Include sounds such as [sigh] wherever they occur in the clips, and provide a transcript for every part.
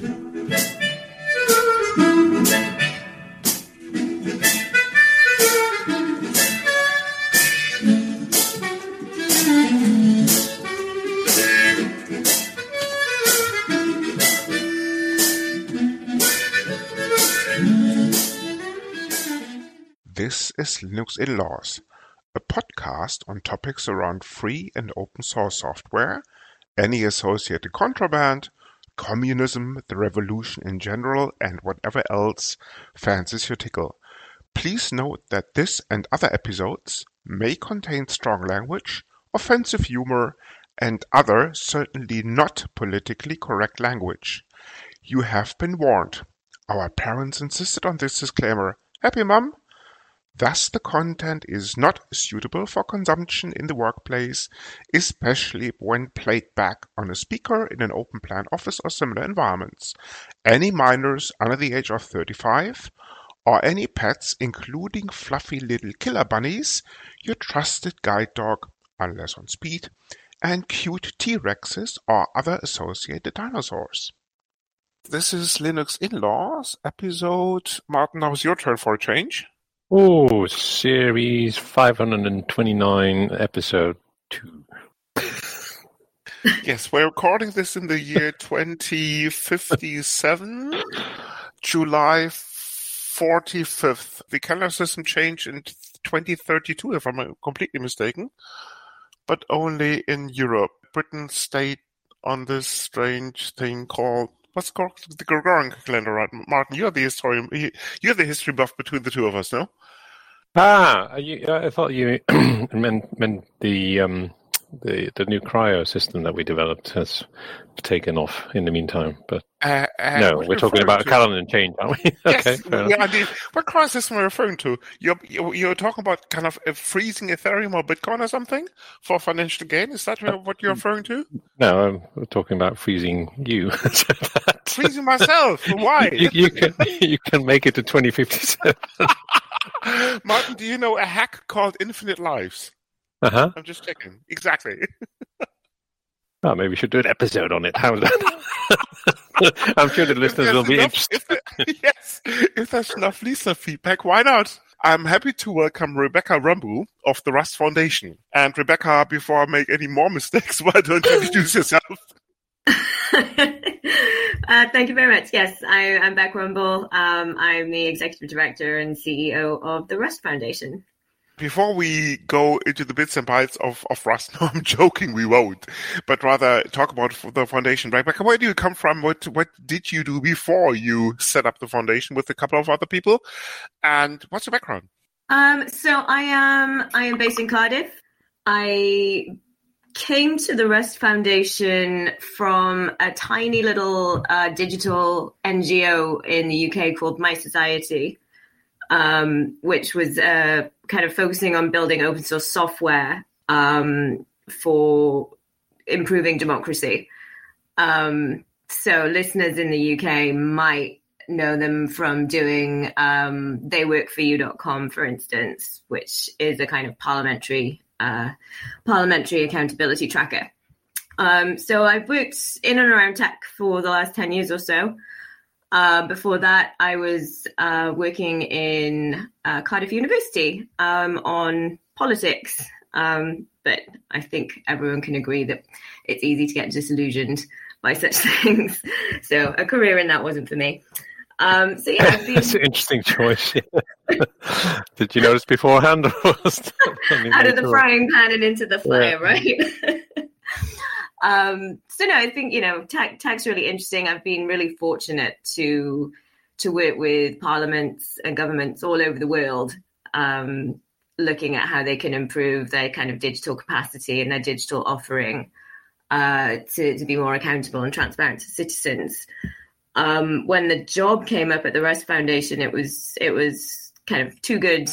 This is Linux in Laws, a podcast on topics around free and open source software, any associated contraband, communism, the revolution in general, and whatever else fancies your tickle. Please note that this and other episodes may contain strong language, offensive humor, and other, certainly not politically correct language. You have been warned. Our parents insisted on this disclaimer. Happy mum? Thus the content is not suitable for consumption in the workplace, especially when played back on a speaker in an open plan office or similar environments. Any minors under the age of 35 or any pets including fluffy little killer bunnies, your trusted guide dog, unless on speed, and cute T-Rexes or other associated dinosaurs. This is Linux in Laws episode. Martin, now it's your turn for a change. Oh, series 529, episode 2. [laughs] yes, we're recording this in the year 2057, July 45th. The calendar system changed in 2032, if I'm completely mistaken, but only in Europe. Britain stayed on this strange thing called what's the Gregorian calendar, right? Martin, you're the historian. You're the history buff between the two of us, no? Ah, you, I thought you [clears throat] meant, meant the um, the the new cryo system that we developed has taken off in the meantime. But uh, uh, no, we're talking about to? a calendar change, aren't we? [laughs] okay, yes, yeah, indeed. What cryo system are you referring to? You're, you're, you're talking about kind of freezing Ethereum or Bitcoin or something for financial gain. Is that uh, what you're referring to? No, I'm talking about freezing you. [laughs] freezing myself. [laughs] Why? you, you, can you can make it to 2057. Martin, do you know a hack called Infinite Lives? Uh huh. I'm just checking. Exactly. [laughs] Oh, maybe we should do an episode on it. How's [laughs] that? I'm sure the listeners will be enough, interested. If [laughs] yes, if there's enough listener feedback, why not? I'm happy to welcome Rebecca Rumbul of the Rust Foundation. And Rebecca, before I make any more mistakes, why don't you introduce yourself? uh, thank you very much. Yes, I, am Beck Rumbul. Um, I'm the executive director and CEO of the Rust Foundation. Before we go into the bits and bytes of, of Rust, [laughs] no, I'm joking, we won't, but rather talk about the foundation. Rebecca, where do you come from? What what did you do before you set up the foundation with a couple of other people? And what's your background? Um, so I am I am based in Cardiff. I came to the Rust Foundation from a tiny little uh, digital NGO in the UK called mySociety, um, which was uh, kind of focusing on building open source software um, for improving democracy. Um, so listeners in the UK might know them from doing um, theyworkforyou.com, for instance, which is a kind of parliamentary uh, parliamentary accountability tracker. Um, so I've worked in and around tech for the last 10 years or so. Uh, before that, I was uh, working in uh, Cardiff University um, on politics. Um, but I think everyone can agree that it's easy to get disillusioned by such [laughs] things. so a career in that wasn't for me. Um, so yeah, [laughs] been... that's an interesting choice. [laughs] Did you notice beforehand? Out of the frying pan and into the fire, yeah. right? Um, so no, I think you know, tech, tech's really interesting. I've been really fortunate to to work with parliaments and governments all over the world, um, looking at how they can improve their kind of digital capacity and their digital offering uh, to to be more accountable and transparent to citizens um, when the job came up at the Rust Foundation, it was it was kind of too good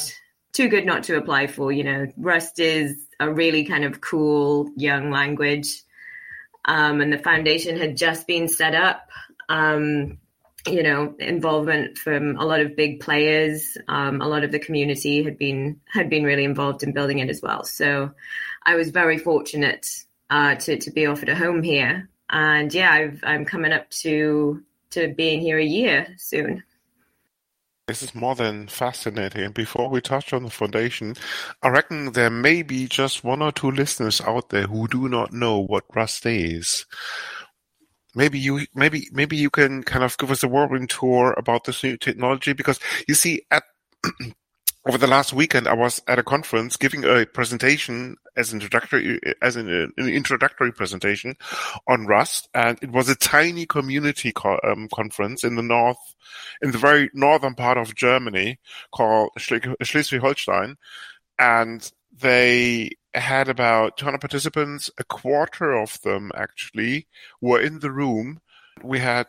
too good not to apply for. You know, Rust is a really kind of cool young language, um, and the foundation had just been set up. Um, you know, involvement from a lot of big players. Um, a lot of the community had been had been really involved in building it as well. So, I was very fortunate uh, to to be offered a home here. And yeah, i am coming up to to being here a year soon. This is more than fascinating. And before we touch on the foundation, I reckon there may be just one or two listeners out there who do not know what Rust is. Maybe you, maybe, maybe you can kind of give us a whirlwind tour about this new technology because you see, at [clears throat] over the last weekend, I was at a conference giving a presentation as introductory, as an, an introductory presentation on Rust, and it was a tiny community co- um, conference in the north, in the very northern part of Germany called Schleswig-Holstein, and they had about 200 participants. A quarter of them actually were in the room. We had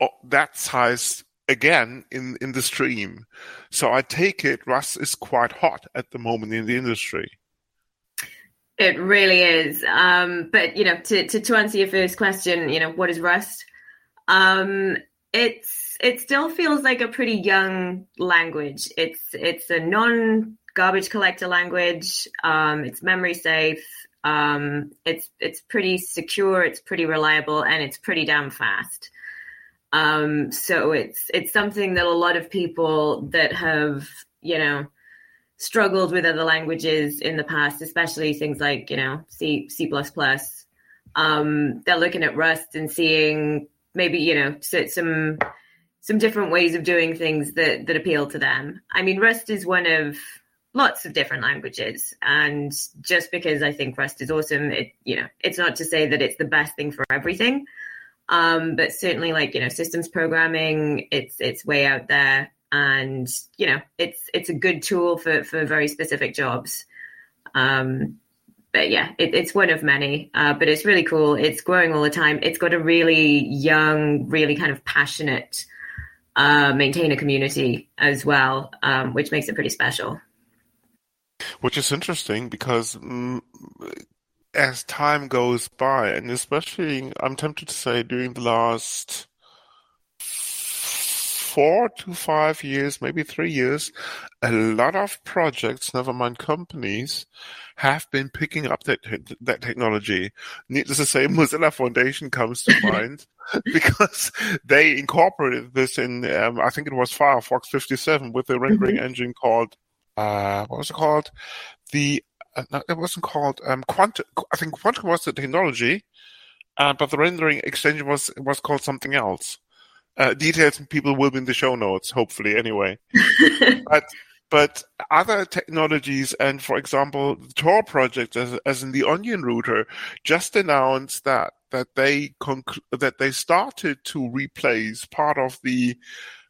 oh, that size again in, in the stream. So I take it Rust is quite hot at the moment in the industry. It really is. Um, but you know, to, to, to answer your first question, you know, what is Rust? Um, it's it still feels like a pretty young language. It's it's a non garbage collector language. Um, it's memory safe. Um, it's it's pretty secure. It's pretty reliable, and it's pretty damn fast. Um, so it's it's something that a lot of people that have you know struggled with other languages in the past, especially things like you know C C plus plus. Um, they're looking at Rust and seeing maybe you know some some different ways of doing things that that appeal to them. I mean, Rust is one of lots of different languages, and just because I think Rust is awesome, it you know it's not to say that it's the best thing for everything. Um, but certainly, like you know, systems programming, it's it's way out there, and you know, it's it's a good tool for for very specific jobs. Um, but yeah, it, it's one of many. Uh, but it's really cool. It's growing all the time. It's got a really young, really kind of passionate uh, maintainer community as well, um, which makes it pretty special. Which is interesting because mm, as time goes by, and especially, I'm tempted to say, during the last four to five years, maybe three years, a lot of projects, never mind companies, have been picking up that that technology. Needless to say, [laughs] Mozilla Foundation comes to [laughs] mind because they incorporated this in, um, I think it was Firefox 57 with a rendering mm-hmm. engine called, uh, what was it called? The uh, it wasn't called um, Quantum. I think Quantum was the technology, uh, but the rendering extension was was called something else. Uh, details people will be in the show notes, hopefully. Anyway, [laughs] but but other technologies, and for example, the Tor project, as, as in the Onion router, just announced that that they conc- that they started to replace part of the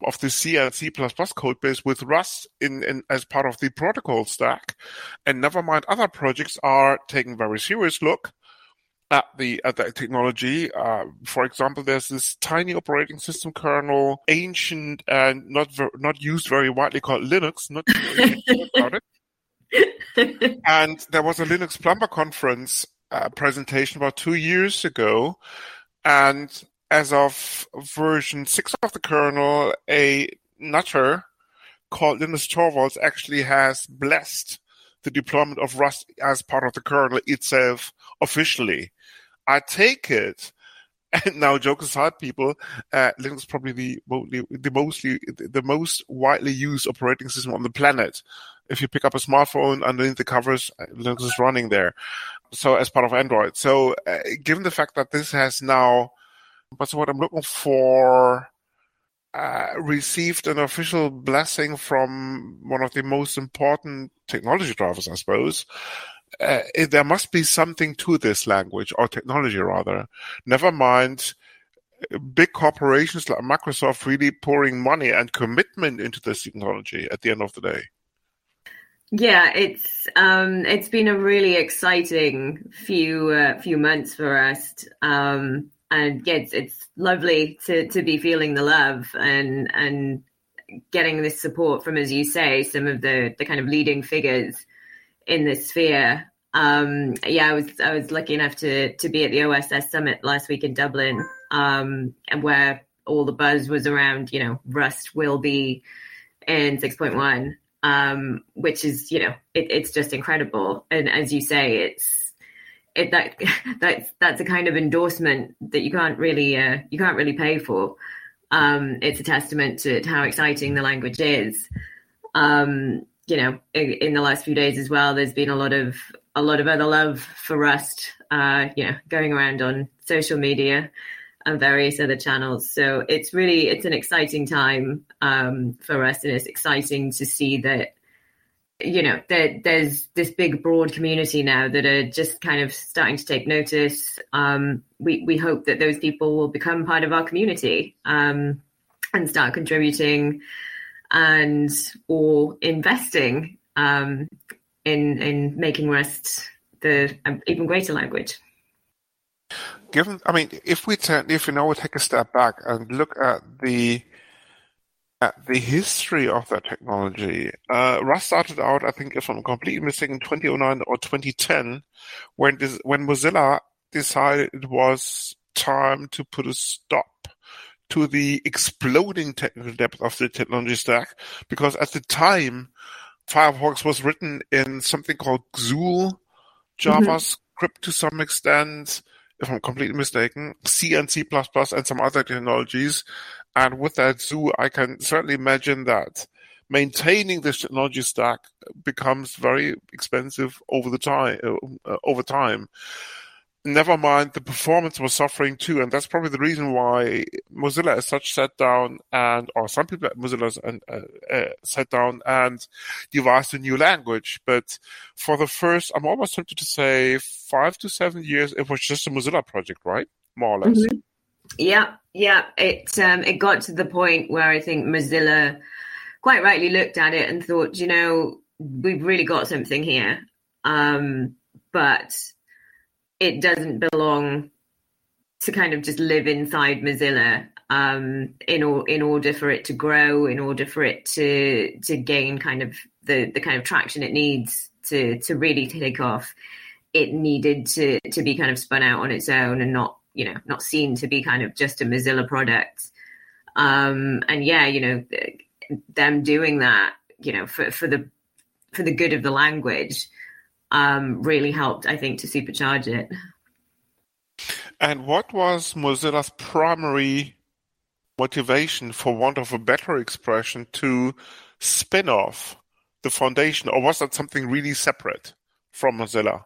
of the C and C++ code base with Rust in, in as part of the protocol stack, and never mind other projects are taking very serious look at the at the technology. Uh, for example, there's this tiny operating system kernel, ancient and not ver- not used very widely called Linux. Not about it. [laughs] and there was a Linux Plumber conference uh, presentation about two years ago, and as of version six of the kernel, a nutter called Linus Torvalds actually has blessed the deployment of Rust as part of the kernel itself officially. I take it, and now joke aside, people, uh, Linux is probably the, the mostly the most widely used operating system on the planet. If you pick up a smartphone underneath the covers, uh, Linux is running there. So as part of Android. So uh, given the fact that this has now, what's what I'm looking for, uh, received an official blessing from one of the most important technology drivers, I suppose uh, there must be something to this language or technology rather. Never mind big corporations like Microsoft really pouring money and commitment into this technology at the end of the day. Yeah, it's um, it's been a really exciting few uh, few months for us, um, and yeah, it's, it's lovely to to be feeling the love and and getting this support from, as you say, some of the the kind of leading figures in this sphere. Um, yeah, I was I was lucky enough to to be at the OSS summit last week in Dublin, um, and where all the buzz was around, you know, Rust will be in 6.1, um, which is, you know, it, it's just incredible. And as you say, it's it, that [laughs] that's that's a kind of endorsement that you can't really uh, you can't really pay for. Um, it's a testament to, to, how exciting the language is. Um, you know, in, in, the last few days as well, there's been a lot of a lot of other love for Rust. Uh, you know, going around on social media and various other channels. So it's really it's an exciting time um, for us, and it's exciting to see that you know there, there's this big broad community now that are just kind of starting to take notice um, we we hope that those people will become part of our community um, and start contributing and or investing um, in in making rust the um, even greater language given i mean if we turn if we now take a step back and look at the at the history of that technology. Uh, Rust started out, I think, if I'm completely mistaken, in 2009 or 2010, when this, when Mozilla decided it was time to put a stop to the exploding technical depth of the technology stack, because at the time, Firefox was written in something called XUL, mm-hmm. JavaScript mm-hmm. to some extent, if I'm completely mistaken, C and C++ and some other technologies. And with that zoo, I can certainly imagine that maintaining this technology stack becomes very expensive over the time. Uh, over time, never mind the performance was suffering too, and that's probably the reason why Mozilla as such sat down and, or some people at Mozilla and uh, uh, sat down and devised a new language. But for the first, I'm almost tempted to say five to seven years, it was just a Mozilla project, right? More or less. Mm-hmm. Yeah, yeah. It um, it got to the point where I think Mozilla quite rightly looked at it and thought, you know, we've really got something here, um, but it doesn't belong to kind of just live inside Mozilla um, in or, in order for it to grow, in order for it to to gain kind of the the kind of traction it needs to to really take off. It needed to to be kind of spun out on its own and not you know not seen to be kind of just a Mozilla product. Um, and yeah, you know, them doing that, you know, for for the for the good of the language, um, really helped, I think, to supercharge it. And what was Mozilla's primary motivation, for want of a better expression, to spin off the foundation, or was that something really separate from Mozilla?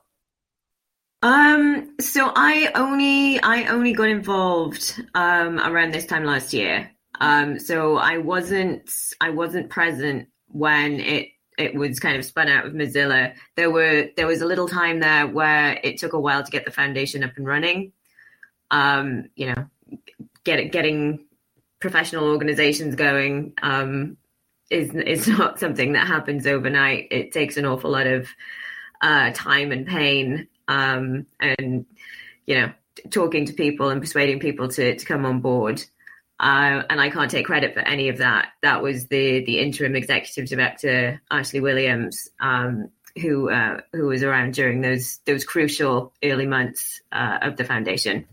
Um, so I only I only got involved um, around this time last year. Um, so I wasn't I wasn't present when it it was kind of spun out of Mozilla. There were there was a little time there where it took a while to get the foundation up and running. Um, you know, get getting professional organizations going um, is is [laughs] not something that happens overnight. It takes an awful lot of uh, time and pain um, and you know talking to people and persuading people to to come on board. Uh, and I can't take credit for any of that. That was the the interim executive director Ashley Williams, um, who uh, who was around during those those crucial early months uh, of the foundation.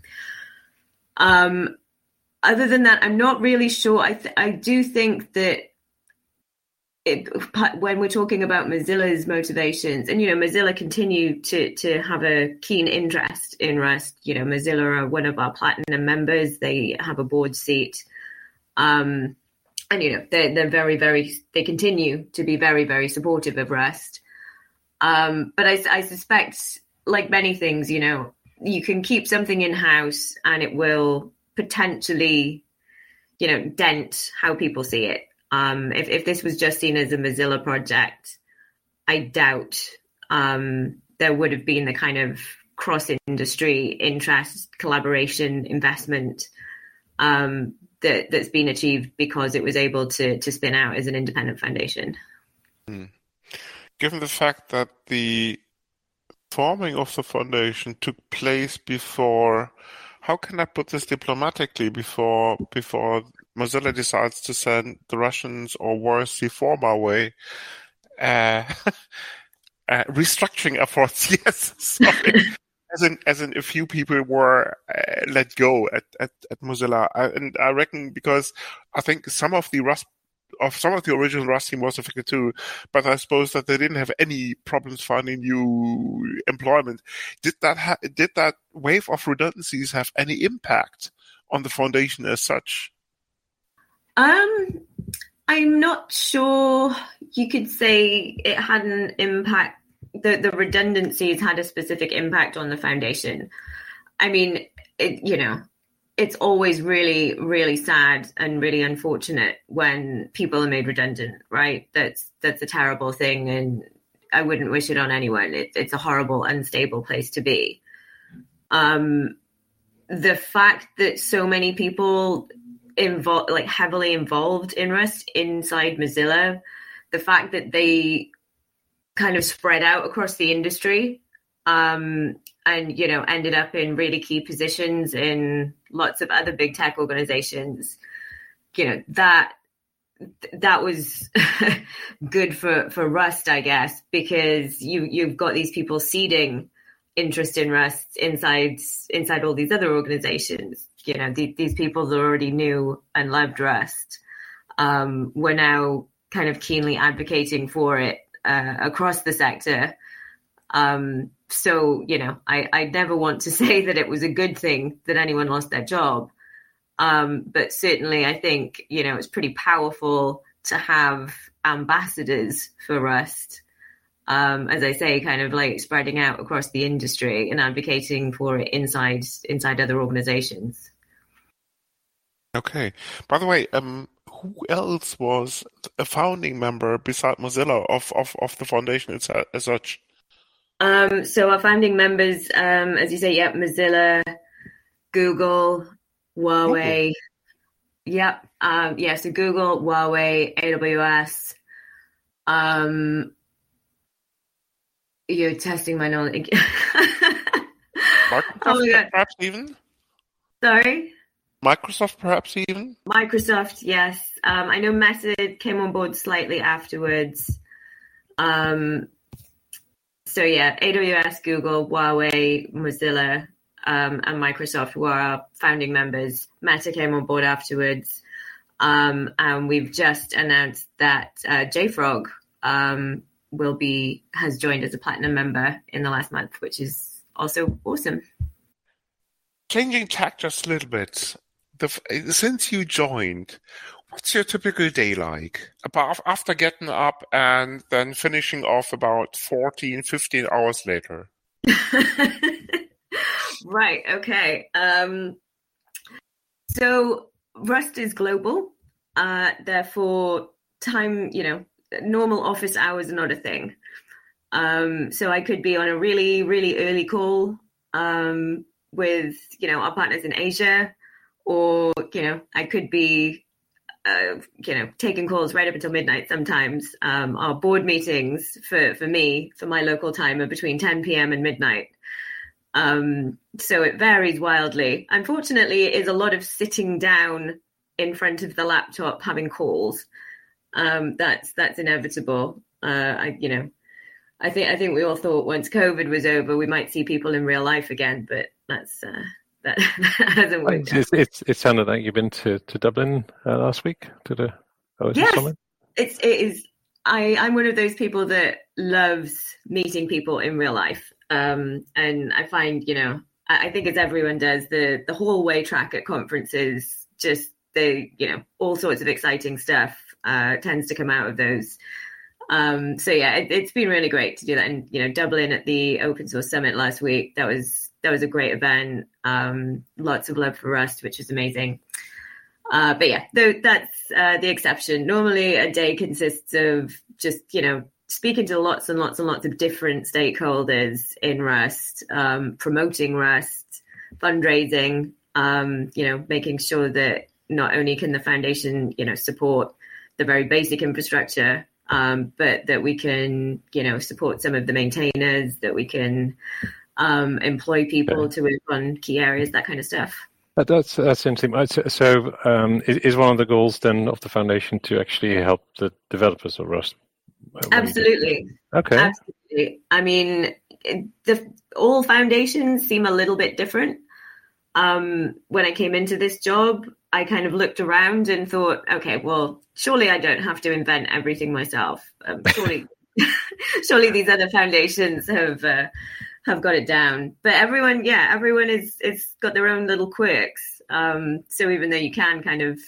Um, other than that, I'm not really sure. I th- I do think that it, when we're talking about Mozilla's motivations, and you know, Mozilla continue to to have a keen interest in Rust. You know, Mozilla are one of our platinum members. They have a board seat, um, and you know, they're they're very very they continue to be very very supportive of Rust. Um, but I, I suspect, like many things, you know, you can keep something in house, and it will potentially, you know, dent how people see it um, if, if this was just seen as a Mozilla project, I doubt um, there would have been the kind of cross industry interest, collaboration, investment um, that, that's been achieved because it was able to, to spin out as an independent foundation. Hmm. Given the fact that the forming of the foundation took place before how can I put this diplomatically before before Mozilla decides to send the Russians or worse, the former way uh, [laughs] uh, restructuring efforts? [laughs] Yes, sorry. [laughs] as in, as in, a few people were uh, let go at, at, at Mozilla, I, and I reckon because I think some of the Rust of some of the original Rust team was affected too, but I suppose that they didn't have any problems finding new employment. Did that ha- did that wave of redundancies have any impact on the foundation as such? Um, I'm not sure you could say it had an impact. The the redundancies had a specific impact on the foundation. I mean, it, you know, it's always really, really sad and really unfortunate when people are made redundant, right? That's that's a terrible thing, and I wouldn't wish it on anyone. It, it's a horrible, unstable place to be. Um, the fact that so many people involved, like heavily involved in Rust inside Mozilla, the fact that they kind of spread out across the industry um, and you know ended up in really key positions in lots of other big tech organizations you know that that was [laughs] good for for rust i guess because you you've got these people seeding interest in rust inside inside all these other organizations you know the, these people that already knew and loved rust um, were now kind of keenly advocating for it uh, across the sector um, so, you know, I, I never want to [laughs] say that it was a good thing that anyone lost their job. Um, but certainly, I think, you know, it's pretty powerful to have ambassadors for Rust. Um, as I say, kind of like spreading out across the industry and advocating for it inside inside other organizations. Okay. By the way, um, who else was a founding member beside Mozilla of, of, of the foundation as such? Um, so our founding members, um, as you say, yep, Mozilla, Google, Huawei. Yep. Um, yeah, so Google, Huawei, AWS. Um, you're testing my knowledge. [laughs] Microsoft, oh perhaps even? Sorry? Microsoft, perhaps even? Microsoft, yes. Um, I know Meta came on board slightly afterwards. Um, so yeah, AWS, Google, Huawei, Mozilla, um, and Microsoft were our founding members. Meta came on board afterwards. Um, and we've just announced that uh, JFrog um, will be has joined as a platinum member in the last month, which is also awesome. Changing tack just a little bit. The, since you joined, What's your typical day like? About after getting up and then finishing off about 14, 15 hours later? [laughs] right, okay. Um, so Rust is global. Uh, therefore, time, you know, normal office hours are not a thing. Um, so I could be on a really, really early call um, with, you know, our partners in Asia, or, you know, I could be uh, you know, taking calls right up until midnight sometimes. Um, our board meetings for, for me, for my local time, are between 10 p.m. and midnight. Um, so it varies wildly. Unfortunately, it is a lot of sitting down in front of the laptop having calls. Um, that's that's inevitable. Uh, I, you know, I think I think we all thought once COVID was over, we might see people in real life again, but that's uh, that, that [laughs] hasn't worked. It's, it's, it sounded like you've been to, to Dublin uh, last week to the oh, yes, summit. It's it is. I I'm one of those people that loves meeting people in real life, um, and I find you know I, I think as everyone does the the hallway track at conferences just the you know all sorts of exciting stuff uh, tends to come out of those. Um, so yeah, it, has been really great to do that. And you know, Dublin at the Open Source Summit last week, that was that was a great event. Um, lots of love for Rust, which is amazing. Uh, but yeah, that's uh, the exception. Normally, a day consists of just you know speaking to lots and lots and lots of different stakeholders in Rust, um, promoting Rust, fundraising. Um, you know, making sure that not only can the foundation you know support the very basic infrastructure, um, but that we can you know support some of the maintainers, that we can um, employ people to work on key areas, that kind of stuff. That's that's interesting. So, um, is one of the goals then of the foundation to actually help the developers of Rust? Absolutely. Okay. Absolutely. I mean, the, all foundations seem a little bit different. Um, when I came into this job, I kind of looked around and thought, okay, well, surely I don't have to invent everything myself. Um, [laughs] surely, [laughs] surely these other foundations have uh, have got it down. But everyone, yeah, everyone is is got their own little quirks. Um, so even though you can kind of,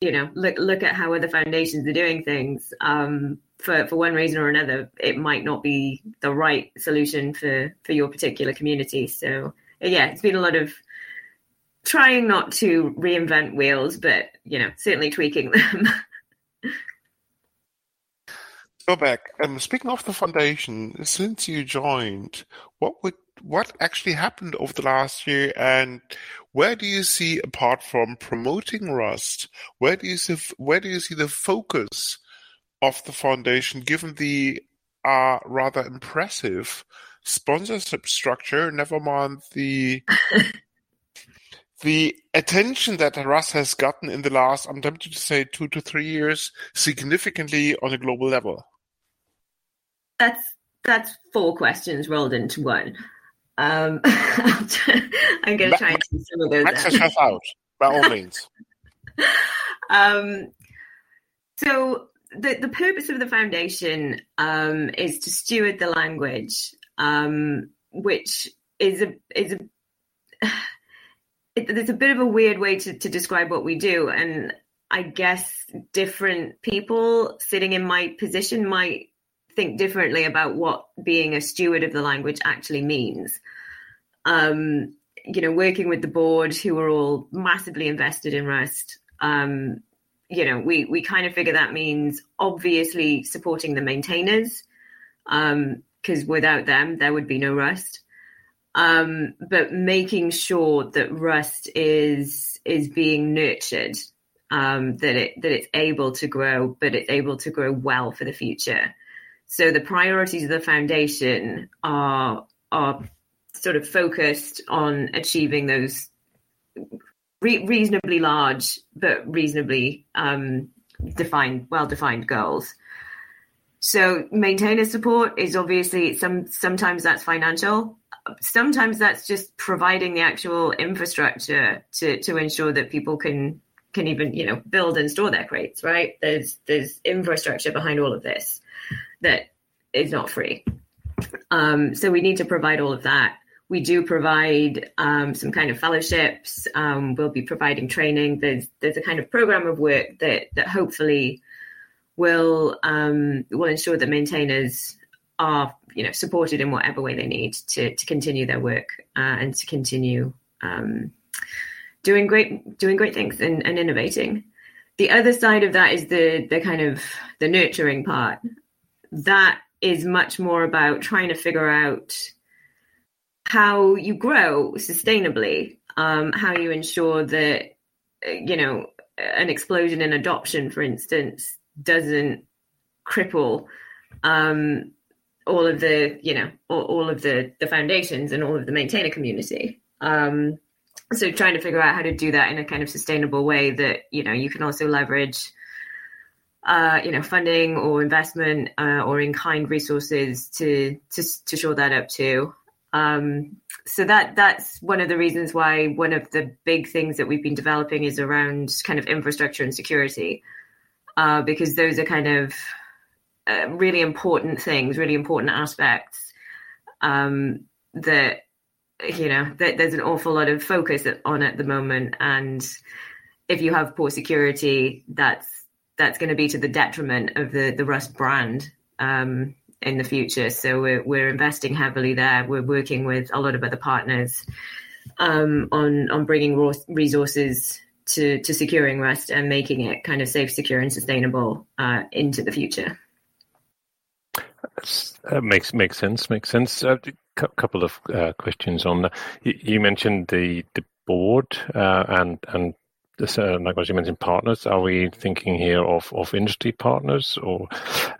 you know, look look at how other foundations are doing things, um, for for one reason or another, it might not be the right solution for for your particular community. So yeah, it's been a lot of trying not to reinvent wheels, but you know, certainly tweaking them. [laughs] Go back. Um, speaking of the foundation, since you joined, what would what actually happened over the last year, and where do you see, apart from promoting Rust, where do you see where do you see the focus of the foundation, given the uh, rather impressive sponsorship structure? Never mind the [laughs] the attention that Rust has gotten in the last, I'm tempted to say, two to three years, significantly on a global level? That's that's four questions rolled into one. Um, [laughs] I'm going to try and see some of those. Max yourself out, by all means. [laughs] um, so the the purpose of the foundation um, is to steward the language, um, which is a is a it, it's a bit of a weird way to, to describe what we do. And I guess different people sitting in my position might think differently about what being a steward of the language actually means. Um, you know, working with the board who are all massively invested in Rust, um, you know, we, we kind of figure that means obviously supporting the maintainers, um, because um, without them, there would be no Rust um, but making sure that Rust is is being nurtured, um, that it that it's able to grow, but it's able to grow well for the future. So the priorities of the foundation are are sort of focused on achieving those re- reasonably large but reasonably um, defined, well defined goals. So maintainer support is obviously some sometimes that's financial, sometimes that's just providing the actual infrastructure to to ensure that people can can even you know build and store their crates right? There's there's infrastructure behind all of this that is not free. Um, so we need to provide all of that. We do provide um, some kind of fellowships. Um, we'll be providing training. There's there's a kind of program of work that that hopefully will um, will ensure that maintainers are you know supported in whatever way they need to to continue their work uh, and to continue um, doing great doing great things and, and innovating. The other side of that is the the kind of the nurturing part. That is much more about trying to figure out how you grow sustainably, um, how you ensure that you know an explosion in adoption, for instance, doesn't cripple um, all of the you know all, all, of the the foundations and all of the maintainer community. Um, so trying to figure out how to do that in a kind of sustainable way that you know you can also leverage uh, you know funding or investment uh, or in kind resources to to to shore that up too. Um, so that that's one of the reasons why one of the big things that we've been developing is around kind of infrastructure and security uh, because those are kind of uh, really important things, really important aspects um, that you know that there's an awful lot of focus on at the moment, and if you have poor security, that's that's going to be to the detriment of the the Rust brand um, in the future. So we're we're investing heavily there. We're working with a lot of other partners um, on on bringing resources to to securing Rust and making it kind of safe, secure, and sustainable uh, into the future. That makes makes sense. Makes sense. A uh, couple of uh, questions on that. You, you, mentioned the the board uh, and and uh, likewise you mentioned partners. Are we thinking here of, of industry partners or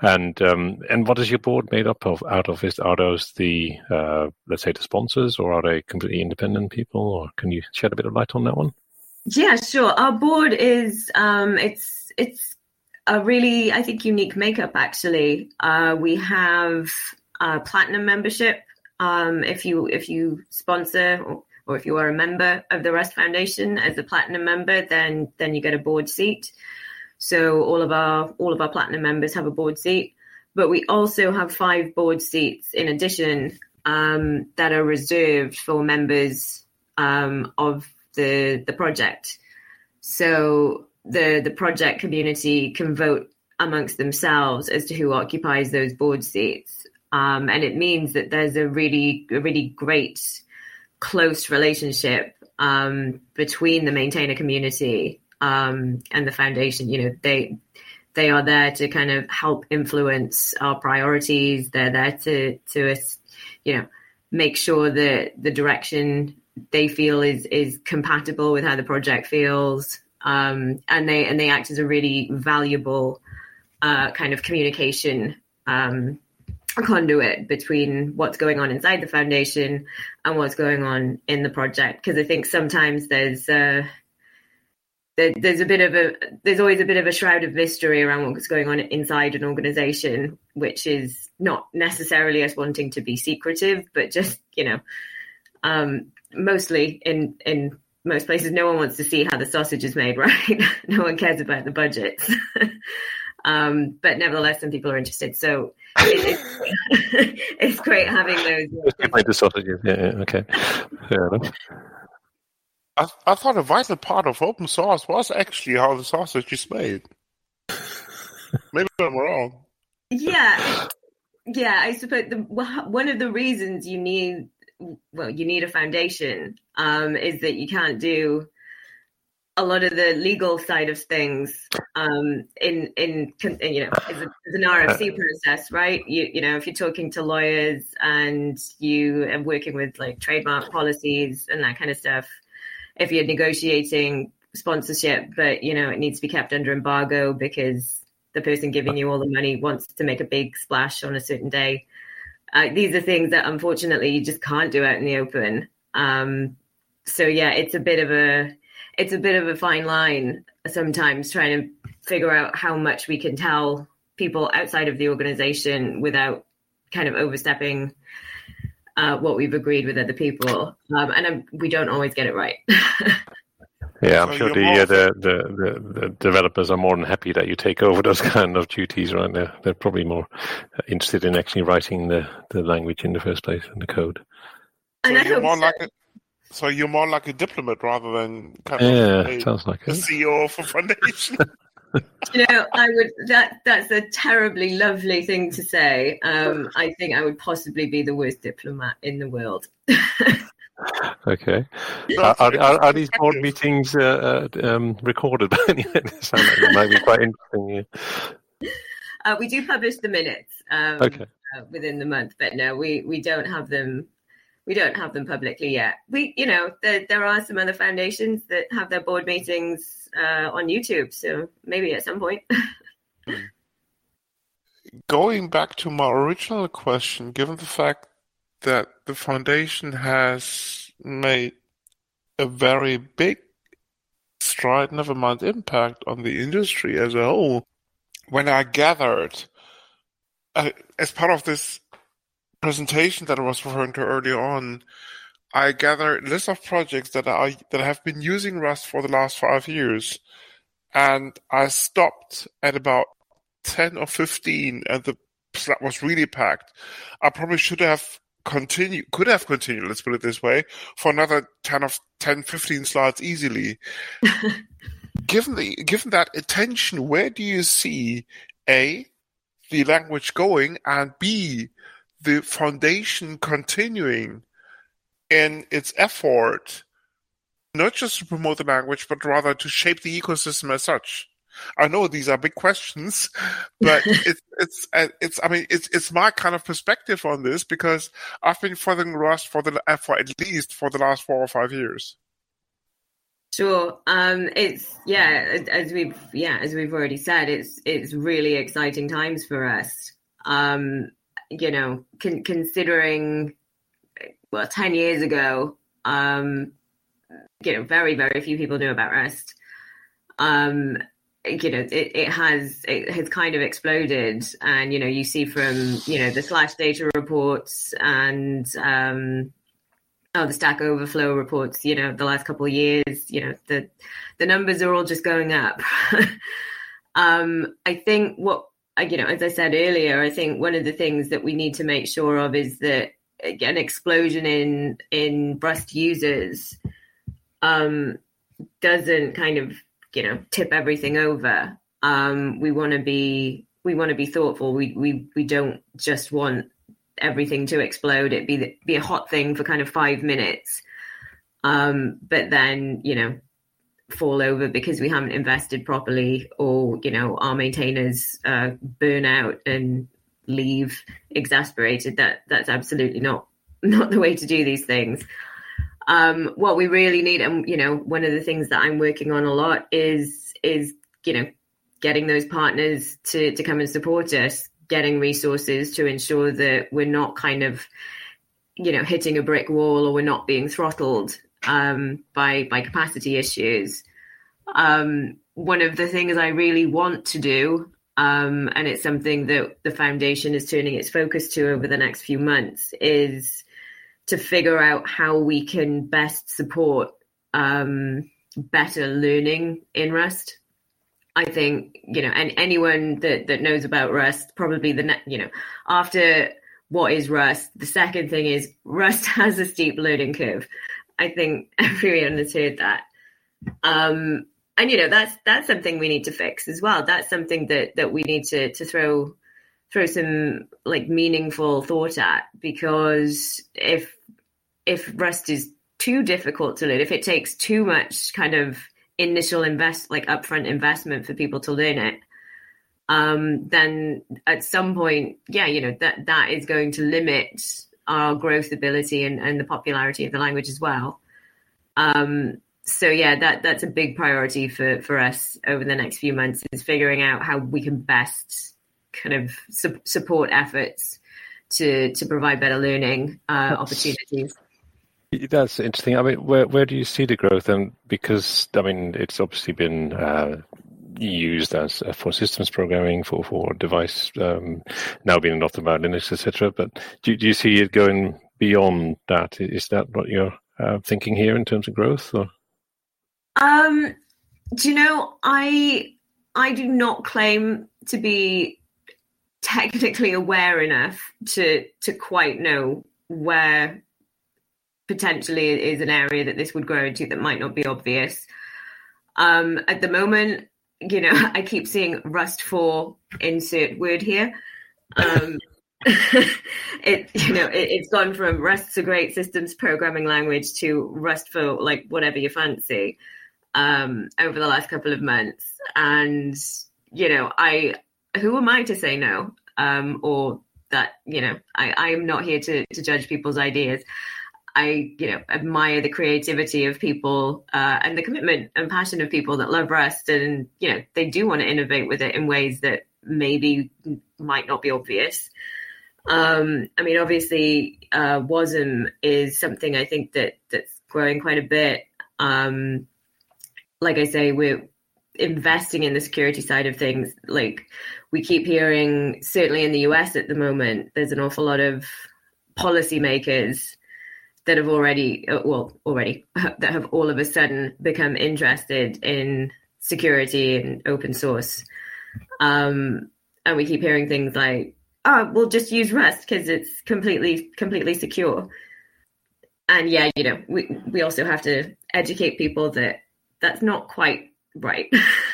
and um, and what is your board made up of? Out of is are those the uh, let's say the sponsors or are they completely independent people? Or can you shed a bit of light on that one? Yeah, sure. Our board is um, it's it's a really, I think, unique makeup. Actually, uh, we have a platinum membership. Um, if you if you sponsor or, or if you are a member of the Rust Foundation as a platinum member, then then you get a board seat. So all of our all of our platinum members have a board seat, but we also have five board seats in addition um, that are reserved for members um, of the the project. So the the project community can vote amongst themselves as to who occupies those board seats, um, and it means that there's a really a really great close relationship um, between the maintainer community um, and the foundation. You know, they they are there to kind of help influence our priorities. They're there to to you know make sure that the direction they feel is is compatible with how the project feels. Um, and they and they act as a really valuable uh, kind of communication um, conduit between what's going on inside the foundation and what's going on in the project. Because I think sometimes there's uh, there, there's a bit of a there's always a bit of a shroud of mystery around what's going on inside an organization, which is not necessarily us wanting to be secretive, but just you know, um, mostly in in most places, no one wants to see how the sausage is made, [laughs] right? no one cares about the budgets. [laughs] um, but nevertheless, some people are interested. So it, it's, [laughs] it's great having those. the sausages, yeah, yeah, okay, fair enough. I, I thought a vital part of open source was actually how the sausage is made. Maybe I'm wrong. Yeah, yeah. I suppose the, one of the reasons you need well, you need a foundation, um, is that you can't do a lot of the legal side of things um, in, in, in you know as, an RFC process, right? You you know if you're talking to lawyers and you are working with like trademark policies and that kind of stuff, if you're negotiating sponsorship, but you know it needs to be kept under embargo because the person giving you all the money wants to make a big splash on a certain day uh, these are things that unfortunately you just can't do out in the open. Um, so yeah, it's a bit of a it's a bit of a fine line sometimes trying to figure out how much we can tell people outside of the organization without kind of overstepping uh, what we've agreed with other people, um, and um, we don't always get it right. [laughs] Yeah, I'm so sure the, uh, the, the, the, the developers are more than happy that you take over [laughs] those kind of duties, right? They're, they're probably more interested in actually writing the, the language in the first place and the code. So you're more so. like a, so you're more like a diplomat rather than kind yeah, of a, sounds like a CEO of a [laughs] foundation. you know, I would that that's a terribly lovely thing to say. Um, I think I would possibly be the worst diplomat in the world. [laughs] Okay. Are, are, are, these board meetings uh, uh, um, recorded [laughs] by like might be quite interesting. Yeah. Uh, we do publish the minutes um, okay. Uh, within the month, but no, we, we don't have them. We don't have them publicly yet. We, you know, there, there are some other foundations that have their board meetings uh, on YouTube, so maybe at some point. [laughs] [laughs] Going back to my original question, given the fact that the foundation has made a very big stride, never mind impact on the industry as a whole. When I gathered, uh, as part of this presentation that I was referring to earlier on, I gathered a list of projects that i that have been using Rust for the last five years, and I stopped at about ten or fifteen, and the slot was really packed. I probably should have continue could have continued, let's put it this way, for another 10 of 10, 15 slides easily. [laughs] given the given that attention, where do you see A the language going and B the foundation continuing in its effort not just to promote the language, but rather to shape the ecosystem as such? I know these are big questions, but [laughs] it's it's uh, it's I mean it's it's my kind of perspective on this because I've been following Rust for the uh, for at least for the last four or five years. Sure. Um, it's yeah, as we've yeah, as we've already said, it's it's really exciting times for us. Um, you know, con- considering well, ten years ago, um, you know, very very few people knew about Rust. Um, you know it, it has it has kind of exploded and you know you see from you know the SlashData reports and um oh, the Stack Overflow reports, you know, the last couple of years, you know, the the numbers are all just going up. [laughs] um, I think what you know, as I said earlier, I think one of the things that we need to make sure of is that an explosion in in Rust users um, doesn't kind of you know tip everything over. Um, we want to be we want to be thoughtful. We we we don't just want everything to explode. It be be a hot thing for kind of five minutes, um, but then you know fall over because we haven't invested properly, or you know our maintainers uh, burn out and leave exasperated. That that's absolutely not [laughs] not the way to do these things. Um, what we really need, and you know, one of the things that I'm working on a lot is is you know getting those partners to to come and support us, getting resources to ensure that we're not kind of you know hitting a brick wall or we're not being throttled um, by by capacity issues. Um, one of the things I really want to do, um, and it's something that the foundation is turning its focus to over the next few months, is to figure out how we can best support um, better learning in Rust. I think you know, and anyone that that knows about Rust, probably the you know after what is Rust, the second thing is Rust [laughs] has a steep learning curve. I think [laughs] everyone has heard that. Um, and you know that's that's something we need to fix as well. That's something that that we need to to throw throw some like meaningful thought at because if if Rust is too difficult to learn, if it takes too much kind of initial invest like upfront investment for people to learn it, um, then at some point, yeah, you know that that is going to limit our growth ability and, and the popularity of the language as well. Um, so yeah, that that's a big priority for for us over the next few months is figuring out how we can best kind of su- support efforts to to provide better learning uh, opportunities. That's interesting. I mean, where where do you see the growth? And because I mean, it's obviously been uh, used as uh, for systems programming for for device um, now being a lot about Linux, etc. But do do you see it going beyond that? Is that what you're uh, thinking here in terms of growth? Or? Um, do you know I I do not claim to be technically aware enough to to quite know where potentially is an area that this would grow into that might not be obvious. Um, at the moment, you know, [laughs] I keep seeing Rust for insert word here. Um, [laughs] it you know it, has gone from Rust's a great systems programming language to Rust for like whatever you fancy um, over the last couple of months. And, you know, I, who am I to say no? Um, or that, you know, I, I am not here to, to judge people's ideas. I, you know, admire the creativity of people uh, and the commitment and passion of people that love Rust, and you know, they do want to innovate with it in ways that maybe might not be obvious. Um, I mean, obviously, uh, WASM is something I think that that's growing quite a bit. Um, like I say, we're investing in the security side of things. Like we keep hearing, certainly in the US at the moment, there's an awful lot of policymakers that have already, uh, well, already, [laughs] that have all of a sudden become interested in security and open source. Um, and we keep hearing things like, oh, we'll just use Rust because it's completely, completely secure. And yeah, you know, we, we also have to educate people that that's not quite right.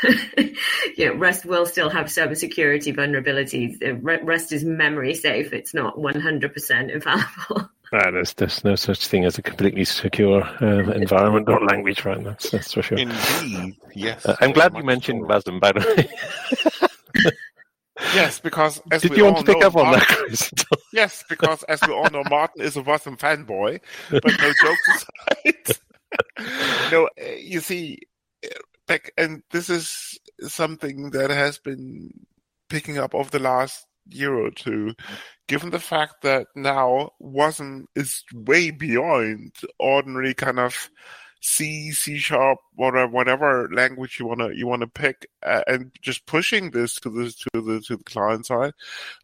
[laughs] you know, Rust will still have some security vulnerabilities. Rust is memory safe. It's not 100% infallible. Ah, [laughs] there's, there's no such thing as a completely secure uh, environment or language, right? That's, that's for sure. Indeed, yes. Uh, I'm glad you mentioned so. WASM, by the way. [laughs] yes, because as did we you all want to pick know, up on Martin, that, Chris? yes, because as we all know, Martin is a WASM fanboy. But no jokes aside, no, uh, you see, back, and this is something that has been picking up over the last year or two, given the fact that now WASM is way beyond ordinary kind of C, C sharp, whatever, whatever language you wanna you wanna pick, uh, and just pushing this to the to the to the client side.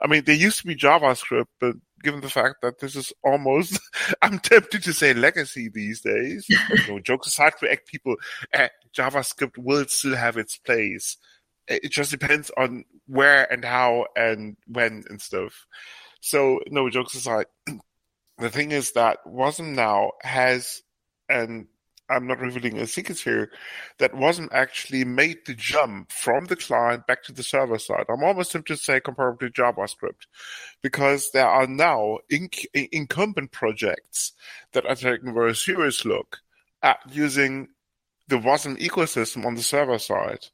I mean, there used to be JavaScript, but given the fact that this is almost, [laughs] I'm tempted to say legacy these days. [laughs] you know, jokes aside, React people, uh, JavaScript will still have its place. It just depends on where and how and when and stuff. So, no, jokes aside, [clears throat] the thing is that Wasm now has, and I'm not revealing a secret here, that wasn't actually made the jump from the client back to the server side. I'm almost tempted to say comparable to JavaScript, because there are now inc- incumbent projects that are taking a very serious look at using the Wasm ecosystem on the server side,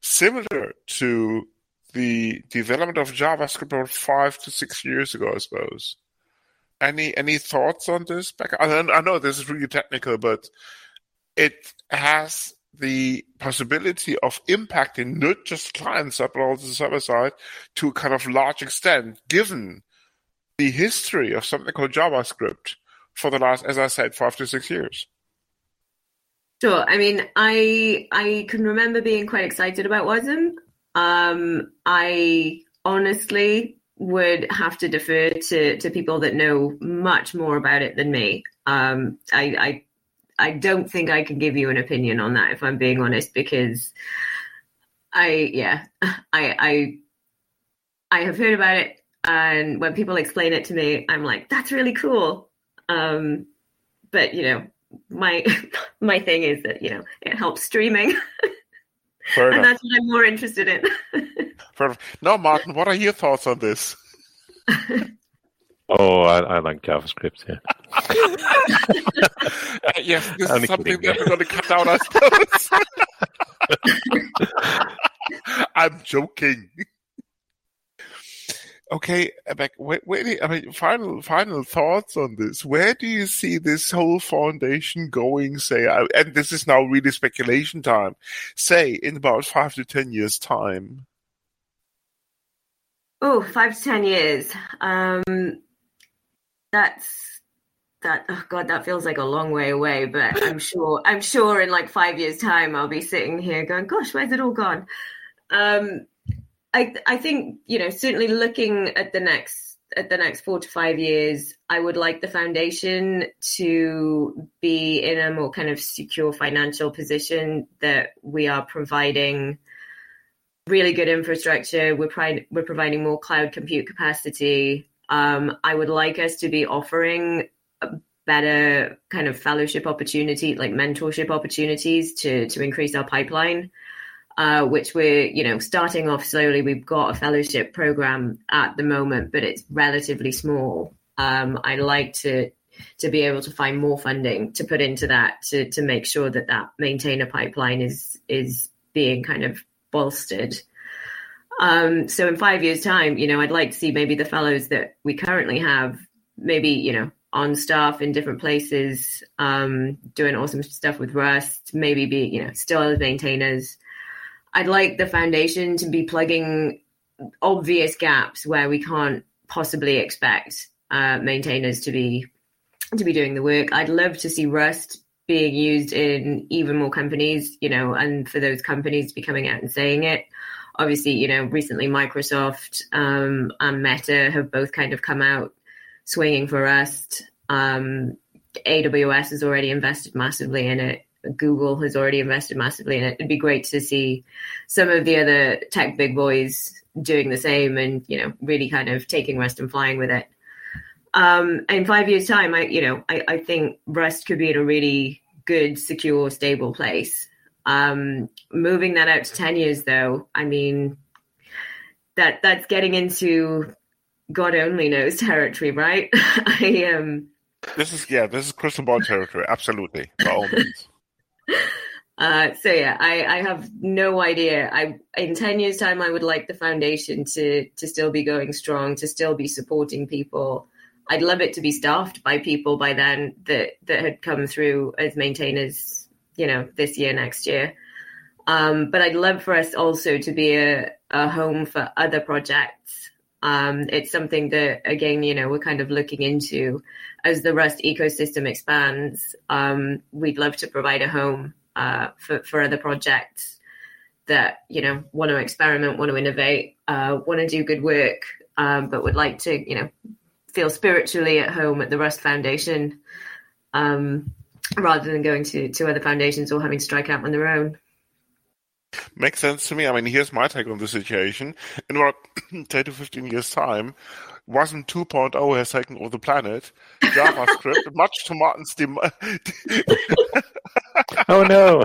similar to the development of JavaScript about five to six years ago, I suppose. Any any thoughts on this? I know this is really technical, but it has the possibility of impacting not just client side but also the server side to a kind of large extent, given the history of something called JavaScript for the last, as I said, five to six years. Sure. I mean, I I can remember being quite excited about Wasm. Um, I honestly would have to defer to to people that know much more about it than me. Um, I, I I don't think I can give you an opinion on that if I'm being honest, because I yeah I I I have heard about it, and when people explain it to me, I'm like, that's really cool. Um, but you know, my [laughs] my thing is that you know it helps streaming, [laughs] and that's what I'm more interested in. [laughs] Perfect. Now, Martin, what are your thoughts on this? Oh, I, I like JavaScript. Yeah. [laughs] uh, yes, this is something kidding, that yeah. we're going to cut out, I suppose. [laughs] I'm joking. Okay, Beck, wait, wait, I mean, final, final thoughts on this. Where do you see this whole foundation going, say, and this is now really speculation time, say, in about five to ten years' time? Oh, five to ten years. Um, that's that oh god that feels like a long way away but i'm [laughs] sure i'm sure in like five years time i'll be sitting here going gosh where's it all gone? Um i i think you know certainly looking at the next at the next four to five years i would like the foundation to be in a more kind of secure financial position that we are providing really good infrastructure. We're, pri- we're providing more cloud compute capacity um, I would like us to be offering better kind of fellowship opportunity, like mentorship opportunities to to increase our pipeline. Uh, which we're you know starting off slowly. We've got a fellowship program at the moment, but it's relatively small. Um, I'd like to to be able to find more funding to put into that to to make sure that that maintainer pipeline is is being kind of bolstered. Um, so in five years' time, you know, I'd like to see maybe the fellows that we currently have, maybe you know, on staff in different places, um, doing awesome stuff with Rust. Maybe be you know still as maintainers. I'd like the foundation to be plugging obvious gaps where we can't possibly expect uh, maintainers to be to be doing the work. I'd love to see Rust being used in even more companies, you know, and for those companies to be coming out and saying it obviously, you know, recently Microsoft um, and Meta have both kind of come out swinging for Rust. Um, AWS has already invested massively in it. Google has already invested massively in it. It'd be great to see some of the other tech big boys doing the same and, you know, really kind of taking Rust and flying with it. Um, in five years' time, I, you know, I, I think Rust could be in a really good, secure, stable place. Um, moving that out to 10 years, though, I mean, that that's getting into God only knows [laughs] territory, right? [laughs] I um. This is yeah, this is crystal ball territory. Absolutely, by all means. [laughs] Uh, so yeah, I, I have no idea. I in ten years' time, I would like the foundation to to still be going strong, to still be supporting people. I'd love it to be staffed by people by then that that had come through as maintainers you know, this year, next year. Um, but I'd love for us also to be a, a home for other projects. Um, it's something that, again, you know, we're kind of looking into as the Rust ecosystem expands. Um, we'd love to provide a home uh, for, for other projects that, you know, want to experiment, want to innovate, uh, want to do good work, um, but would like to, you know, feel spiritually at home at the Rust Foundation, um, rather than going to to other foundations or having to strike out on their own. Makes sense to me. I mean, here's my take on the situation. In about [coughs] 10 to 15 years' time, Wasm 2.0 has taken over the planet. JavaScript, [laughs] much to Martin's demand. [laughs] oh no!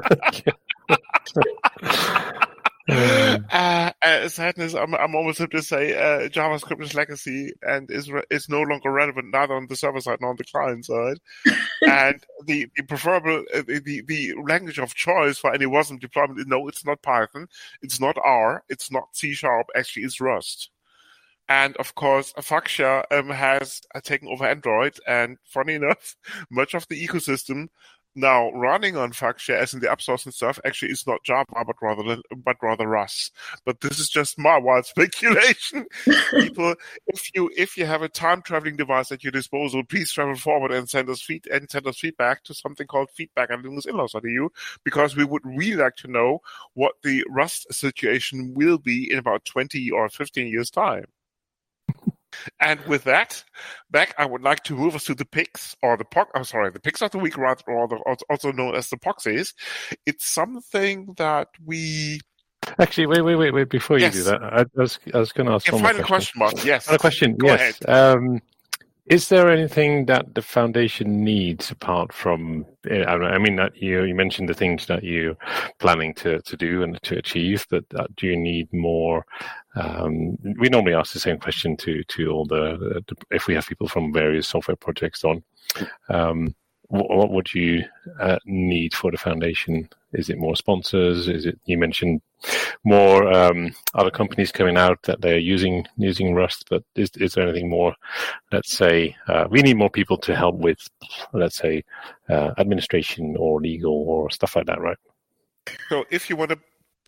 [laughs] [laughs] uh, uh, sadness. I'm, I'm almost have to say uh, JavaScript is legacy and is re- is no longer relevant neither on the server side nor on the client side. [laughs] and the, the preferable uh, the, the language of choice for any Wasm deployment. No, it's not Python. It's not R. It's not C sharp. Actually, it's Rust. And of course, Fuchsia um, has uh, taken over Android. And funny [laughs] enough, much of the ecosystem now running on Fuchsia, as in the app source and stuff, actually is not Java, but rather but rather Rust. But this is just my wild [laughs] speculation. People, if you if you have a time traveling device at your disposal, please travel forward and send us feed and send us feedback to something called feedback at linuxinlaws.eu because we would really like to know what the Rust situation will be in about twenty or fifteen years time. And with that, Beck, I would like to move us to the picks, or the pox. I'm sorry, the picks of the week, rather, or the, also known as the poxies. It's something that we. Actually, wait, wait, wait, wait. Before you yes. do that, I, was, I was going to ask yeah, final question. question, Mark. Yes. Final question. Go yes. Um, is there anything that the foundation needs apart from? Eh, I mean, that you you mentioned the things that you're planning to to do and to achieve, but uh, do you need more? Um, we normally ask the same question to to all the, if we have people from various software projects on. Um, what, what would you uh, need for the foundation? Is it more sponsors? Is it you mentioned more um, other companies coming out that they're using using Rust? But is is there anything more? Let's say uh, we need more people to help with, let's say, uh, administration or legal or stuff like that, right? So if you want to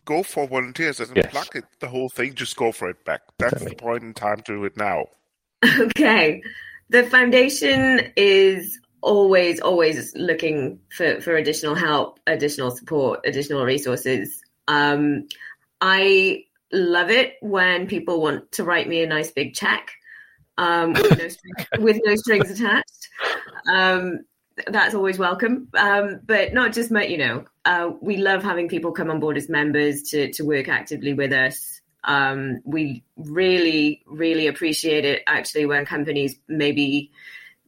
go for volunteers and yes. plug it, the whole thing, just go for it Beck. That's exactly. the point in time to do it now. [laughs] Okay. The foundation is always, always looking for, for additional help, additional support, additional resources. Um, I love it when people want to write me a nice big check um, with, no strings, [laughs] with, no strings, attached. Um, that's always welcome. Um, but not just my, you know, uh, we love having people come on board as members to to work actively with us. Um, we really, really appreciate it actually when companies maybe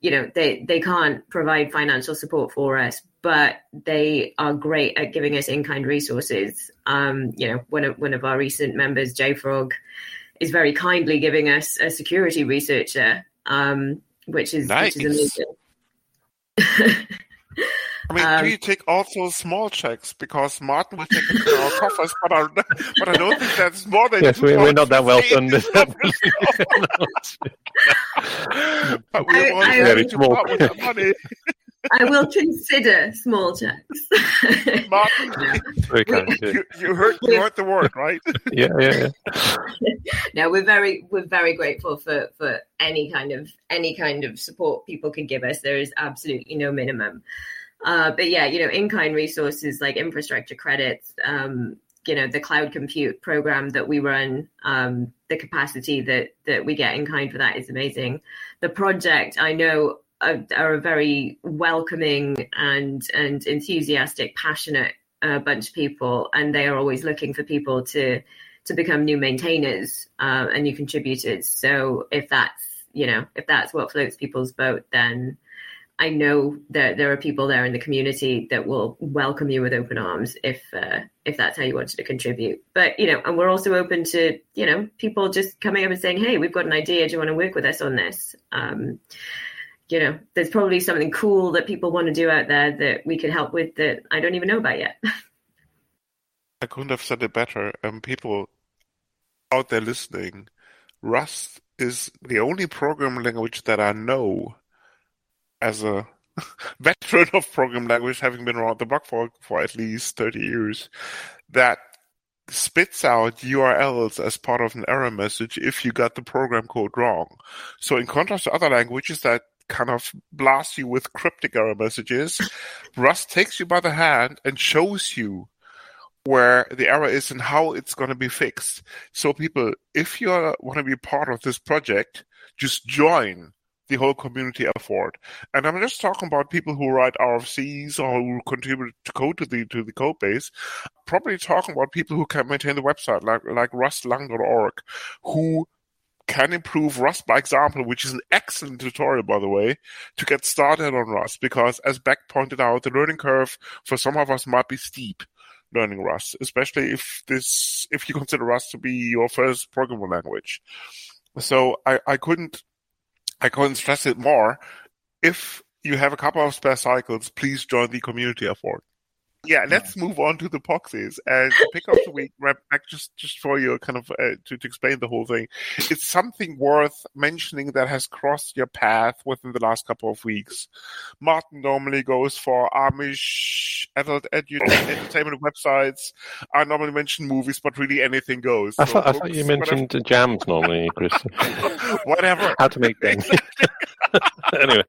you know they they can't provide financial support for us but they are great at giving us in-kind resources um, you know one of one of our recent members jfrog is very kindly giving us a security researcher um, which is nice. which is amazing [laughs] I mean, um, do you take also small checks? Because Martin will take it in our coffers, but I, [laughs] but I don't think that's more than. Yes, we, are not that well funded. [laughs] [laughs] but we want I, very small. with the money. I will consider small checks. Martin, you, you, heard you heard the word, right? yeah, yeah, yeah. no, we're very we're very grateful for for any kind of any kind of support people can give us. There is absolutely no minimum. Uh, but yeah, you know, in-kind resources like infrastructure credits, um, you know, the cloud compute program that we run, um, the capacity that that we get in kind for that is amazing. The project I know are, are a very welcoming and and enthusiastic, passionate uh, bunch of people, and they are always looking for people to to become new maintainers uh, and new contributors. So if that's you know if that's what floats people's boat, then I know that there are people there in the community that will welcome you with open arms if uh, if that's how you wanted to contribute. But you know, and we're also open to you know people just coming up and saying, "Hey, we've got an idea. Do you want to work with us on this?" Um, you know, there's probably something cool that people want to do out there that we could help with that I don't even know about yet. [laughs] I couldn't have said it better. Um, people out there listening, Rust is the only programming language that I know as a [laughs] veteran of program language, having been around the block for, for at least 30 years, that spits out URLs as part of an error message if you got the program code wrong. So in contrast to other languages that kind of blast you with cryptic error messages, [laughs] Rust takes you by the hand and shows you where the error is and how it's going to be fixed. So people, if you want to be part of this project, just join the whole community effort. And I'm just talking about people who write RFCs or who contribute to code to the to the code base. Probably talking about people who can maintain the website, like like rustlang.org, who can improve Rust by example, which is an excellent tutorial, by the way, to get started on Rust. Because as Beck pointed out, the learning curve for some of us might be steep learning Rust, especially if this if you consider Rust to be your first programming language. So I, I couldn't I couldn't stress it more. If you have a couple of spare cycles, please join the community effort. Yeah, let's move on to the proxies and pick up the week. [laughs] Beck just just for you, kind of uh, to, to explain the whole thing. It's something worth mentioning that has crossed your path within the last couple of weeks. Martin normally goes for Amish adult edu- [laughs] entertainment websites. I normally mention movies, but really anything goes. I, thought, I thought you mentioned whatever. jams normally, Chris. [laughs] whatever. How to make things. anyway.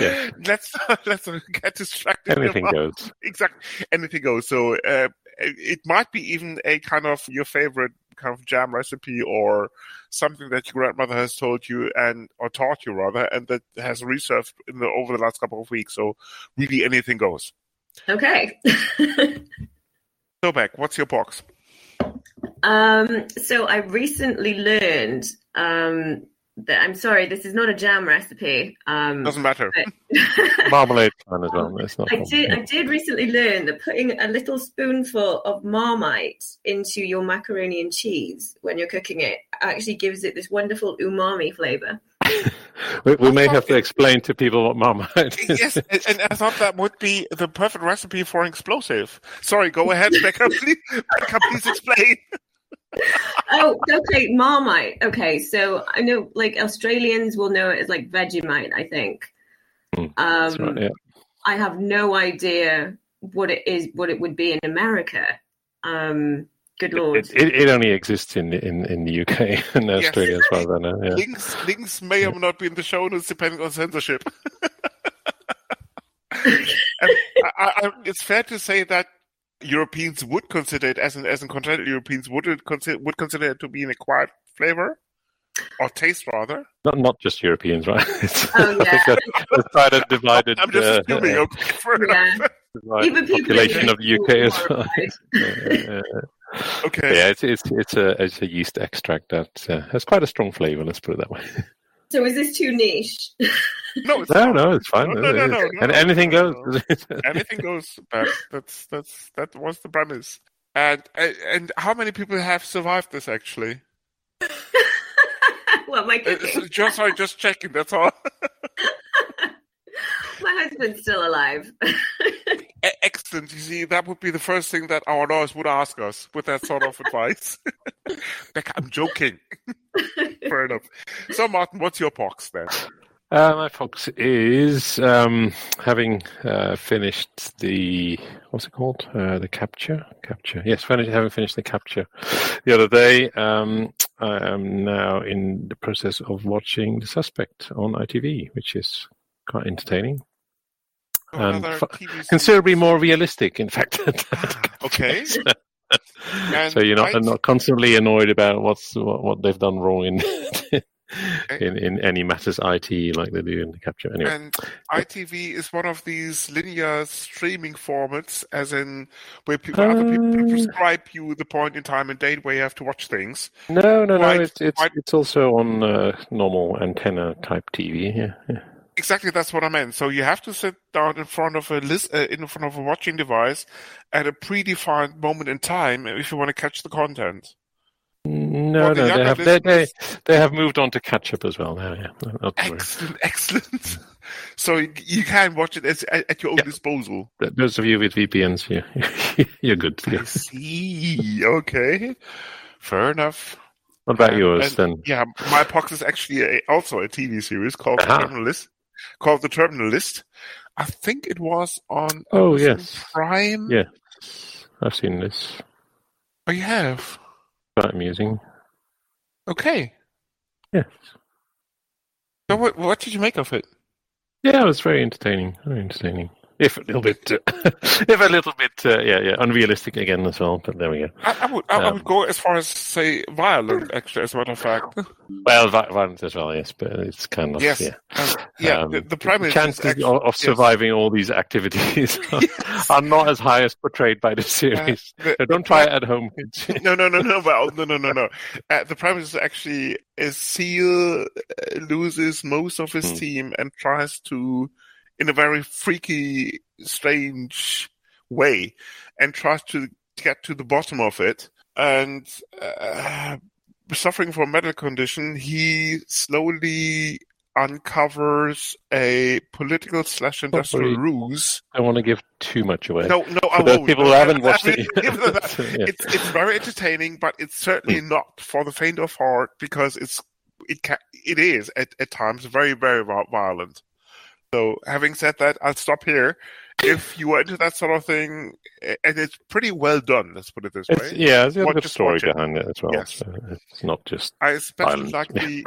Yeah. Let's let's get distracted. Anything goes. Exactly. Anything goes. So uh, it might be even a kind of your favorite kind of jam recipe or something that your grandmother has told you and or taught you rather, and that has resurfaced in the, over the last couple of weeks. So really, anything goes. Okay. [laughs] so Beck, what's your box? Um, so I recently learned um, I'm sorry, this is not a jam recipe. Um, Doesn't matter. [laughs] Marmalade fine as well. It's not [laughs] I did. I did recently learn that putting a little spoonful of Marmite into your macaroni and cheese when you're cooking it actually gives it this wonderful umami flavor. [laughs] we, we may have to explain to people what Marmite is. Yes, and I thought that would be the perfect recipe for an explosive. Sorry, go ahead, Becca. Please, Becca, please explain oh, okay, Marmite. Okay, so I know like Australians will know it as like Vegemite. I think. Mm, um, right, yeah. I have no idea what it is, what it would be in America. Um, good lord! It, it, it, only exists in in, in the UK [laughs] and yes. Australia as far as I know. Yeah. Links links may or may not be in the show notes depending on censorship. [laughs] I, I, it's fair to say that Europeans would consider it as an as in continental Europeans would it consider would consider it to be an acquired flavor or taste rather. Not not just Europeans, right? [laughs] oh yeah, I think that's quite a divided. I'm just uh, assuming. Uh, okay, yeah. Even [laughs] population of the UK as well. [laughs] okay. Yeah, it's it's it's a it's a yeast extract that uh, has quite a strong flavor. Let's put it that way. So is this too niche? [laughs] No, no, no, it's fine. No, no, no, no, and anything goes. anything goes. Beck. That's that's that was the premise. And and how many people have survived this actually? [laughs] well, my uh, just sorry, just checking. That's all. [laughs] my husband's still alive. Excellent. You see, that would be the first thing that our lawyers would ask us with that sort of advice. [laughs] Becca, I'm joking. [laughs] Fair enough. So, Martin, what's your box then? Uh, my fox is um, having uh, finished the what's it called? Uh, the capture, capture. Yes, finished, having finished the capture the other day. Um, I am now in the process of watching The Suspect on ITV, which is quite entertaining and f- considerably more realistic, in fact. [laughs] okay. [laughs] so you're not, not constantly annoyed about what's what, what they've done wrong in [laughs] in, in any matters IT like they do in the capture. Anyway. And ITV is one of these linear streaming formats, as in where people, uh, other people prescribe you the point in time and date where you have to watch things. No, no, no. It's it's, it's also on uh, normal antenna type TV. Yeah, yeah. Exactly, that's what I meant. So you have to sit down in front of a list, uh, in front of a watching device at a predefined moment in time if you want to catch the content. No, well, no, they have they, they, they have moved on to catch up as well now. Yeah, excellent, [laughs] excellent. So you can watch it as, at your own yeah. disposal. Those of you with VPNs, yeah, [laughs] you're good. Yeah. I see. Okay, fair enough. What about um, yours and, then? Yeah, my box is actually a, also a TV series called uh-huh. Called The Terminal List. I think it was on oh yes Prime. Yes, I've seen this. Oh, you have. Quite amusing. Okay. Yes. So what what did you make of it? Yeah, it was very entertaining. Very entertaining. If a little bit, uh, [laughs] if a little bit, uh, yeah, yeah, unrealistic again as well. But there we go. I, I would, I, um, I, would go as far as say violent, actually, as a matter of fact. Well, violent as well, yes, but it's kind of yes, yeah. Um, yeah. Um, the, the premise chances actually, of surviving yes. all these activities [laughs] [laughs] yes. are not as high as portrayed by the series. Uh, the, so don't try it at home. no, no, no, no. Well, no, no, no, no. Uh, the premise is actually is Seal uh, loses most of his hmm. team and tries to in a very freaky, strange way and tries to get to the bottom of it. And uh, suffering from a mental condition, he slowly uncovers a political slash industrial ruse. I want to give too much away. No, no, I won't. People who haven't watched it. [laughs] [laughs] it's it's very entertaining, but it's certainly hmm. not for the faint of heart because it's it can, it is at, at times very very violent. So, having said that, I'll stop here. If you are into that sort of thing, and it's pretty well done, let's put it this it's, way. Yeah, there's a good story behind it as well. Yes. So it's not just. I especially like the,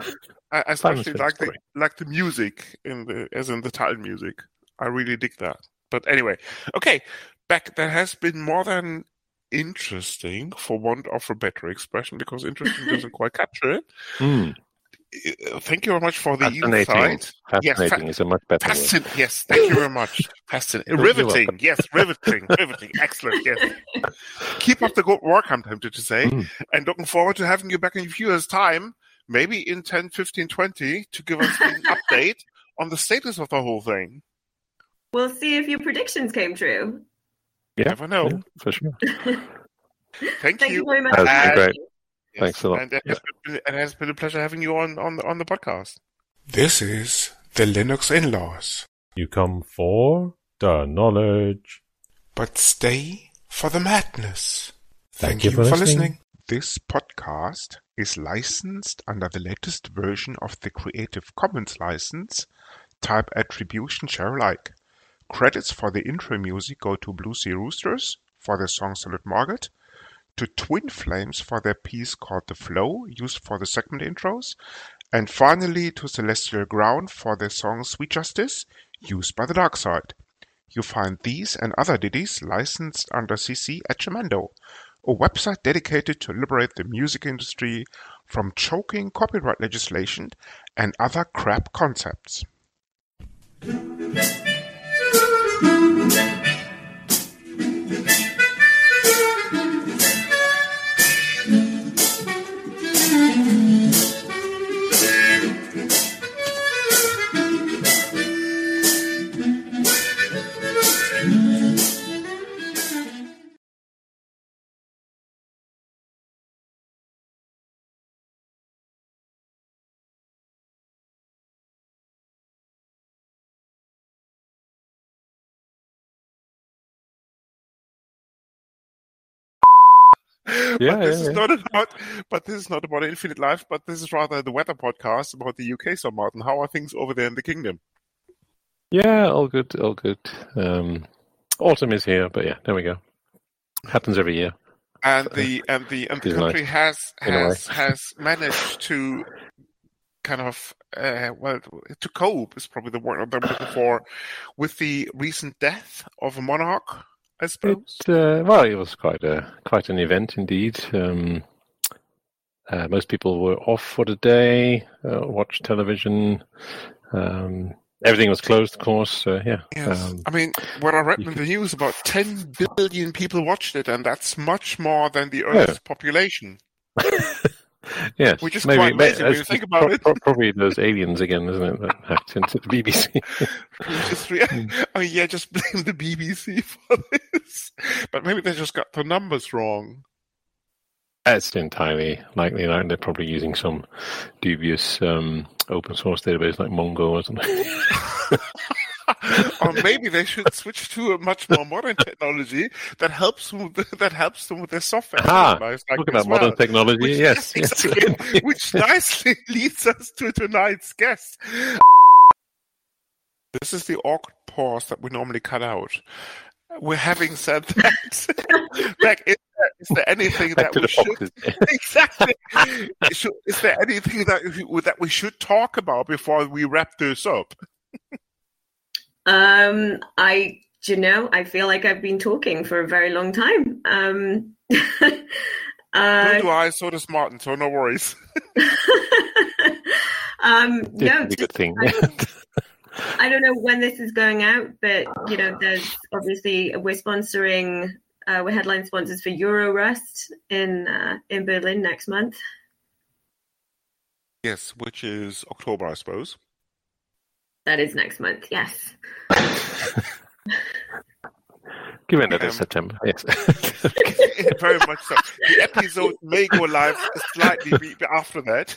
I especially like the like the music in the as in the title music. I really dig that. But anyway, okay, Beck. That has been more than interesting, for want of a better expression, because interesting doesn't quite capture it. [laughs] Mm. Uh, thank you very much for the Fascinating. insight. Fascinating yes, fa- is a much better fascin- word. Yes, thank you very much. [laughs] Fascinating. riveting. Yes, riveting. riveting. Excellent. Yes. Keep up the good work, I'm tempted to say. Mm. And looking forward to having you back in a few years' time, maybe in 10, 15, 20, to give us an [laughs] update on the status of the whole thing. We'll see if your predictions came true. Yeah, Never know. Yeah, for sure. [laughs] Thank, Thank you. you very much. That's great. Yes. Thanks a lot. And uh, it, has been, it has been a pleasure having you on, on, on the podcast. This is the Linux in-laws. You come for the knowledge. But stay for the madness. Thank, Thank you, you, for, listening. listening. This podcast is licensed under the latest version of the Creative Commons license, type attribution share alike. Credits for the intro music go to Bluesy Roosterz for the song Salute Margaret, to Twin Flames for their piece called The Flow, used for the segment intros, and finally to Celestial Ground for their song Sweet Justice, used by the Dark Side. You find these and other ditties licensed under CC at Jamendo, a website dedicated to liberate the music industry from choking copyright legislation and other crap concepts. [laughs] yeah, this yeah, is yeah. not about. But this is not about Infinite Life. But this is rather the weather podcast about the UK. So, Martin, how are things over there in the kingdom? Yeah, all good, all good. Um, autumn is here, but yeah, there we go. Happens every year. And the [laughs] and the and the country nice. has has has managed to kind of uh, well to cope is probably the word I'm looking for with the recent death of a monarch I suppose. It, uh, well, it was quite a quite an event indeed. Um, uh, most people were off for the day, uh, watched television. Um, everything was closed, of course. yeah. Yes. Um, I mean, what I read in the news, about 10 billion people watched it, and that's much more than the Earth's yeah. population. [laughs] [laughs] Yes, which is maybe, quite amazing when you think about pro- it. Pro- probably those aliens again, isn't it? That hacked into the BBC. [laughs] just re- [laughs] I mean, yeah, just blame the BBC for this. But maybe they just got the numbers wrong. That's entirely likely. Like they're probably using some dubious um, open source database like Mongo or something. Or maybe they should switch to a much more modern technology that helps them with, [laughs] that helps them with their software. Ah, like talk about well, modern technology, which, yes, yes. [laughs] which nicely [laughs] leads us to tonight's guest. This is the awkward pause that we normally cut out. We're having said that, is there, is there anything Beck that we should exactly? is there anything that that we should talk about before we wrap this up? Um, I you know, I feel like I've been talking for a very long time. Um, [laughs] uh, so do I, so does Martin, so no worries. [laughs] [laughs] um, no, good thing. I don't know when this is going out, but you know, there's obviously we're sponsoring, uh, we're headline sponsors for Eurorust in uh, in Berlin next month. Yes, which is October, I suppose. That is next month. Yes. [laughs] Given that um, is September, yes. [laughs] very much so. The episode may go live slightly [laughs] after that.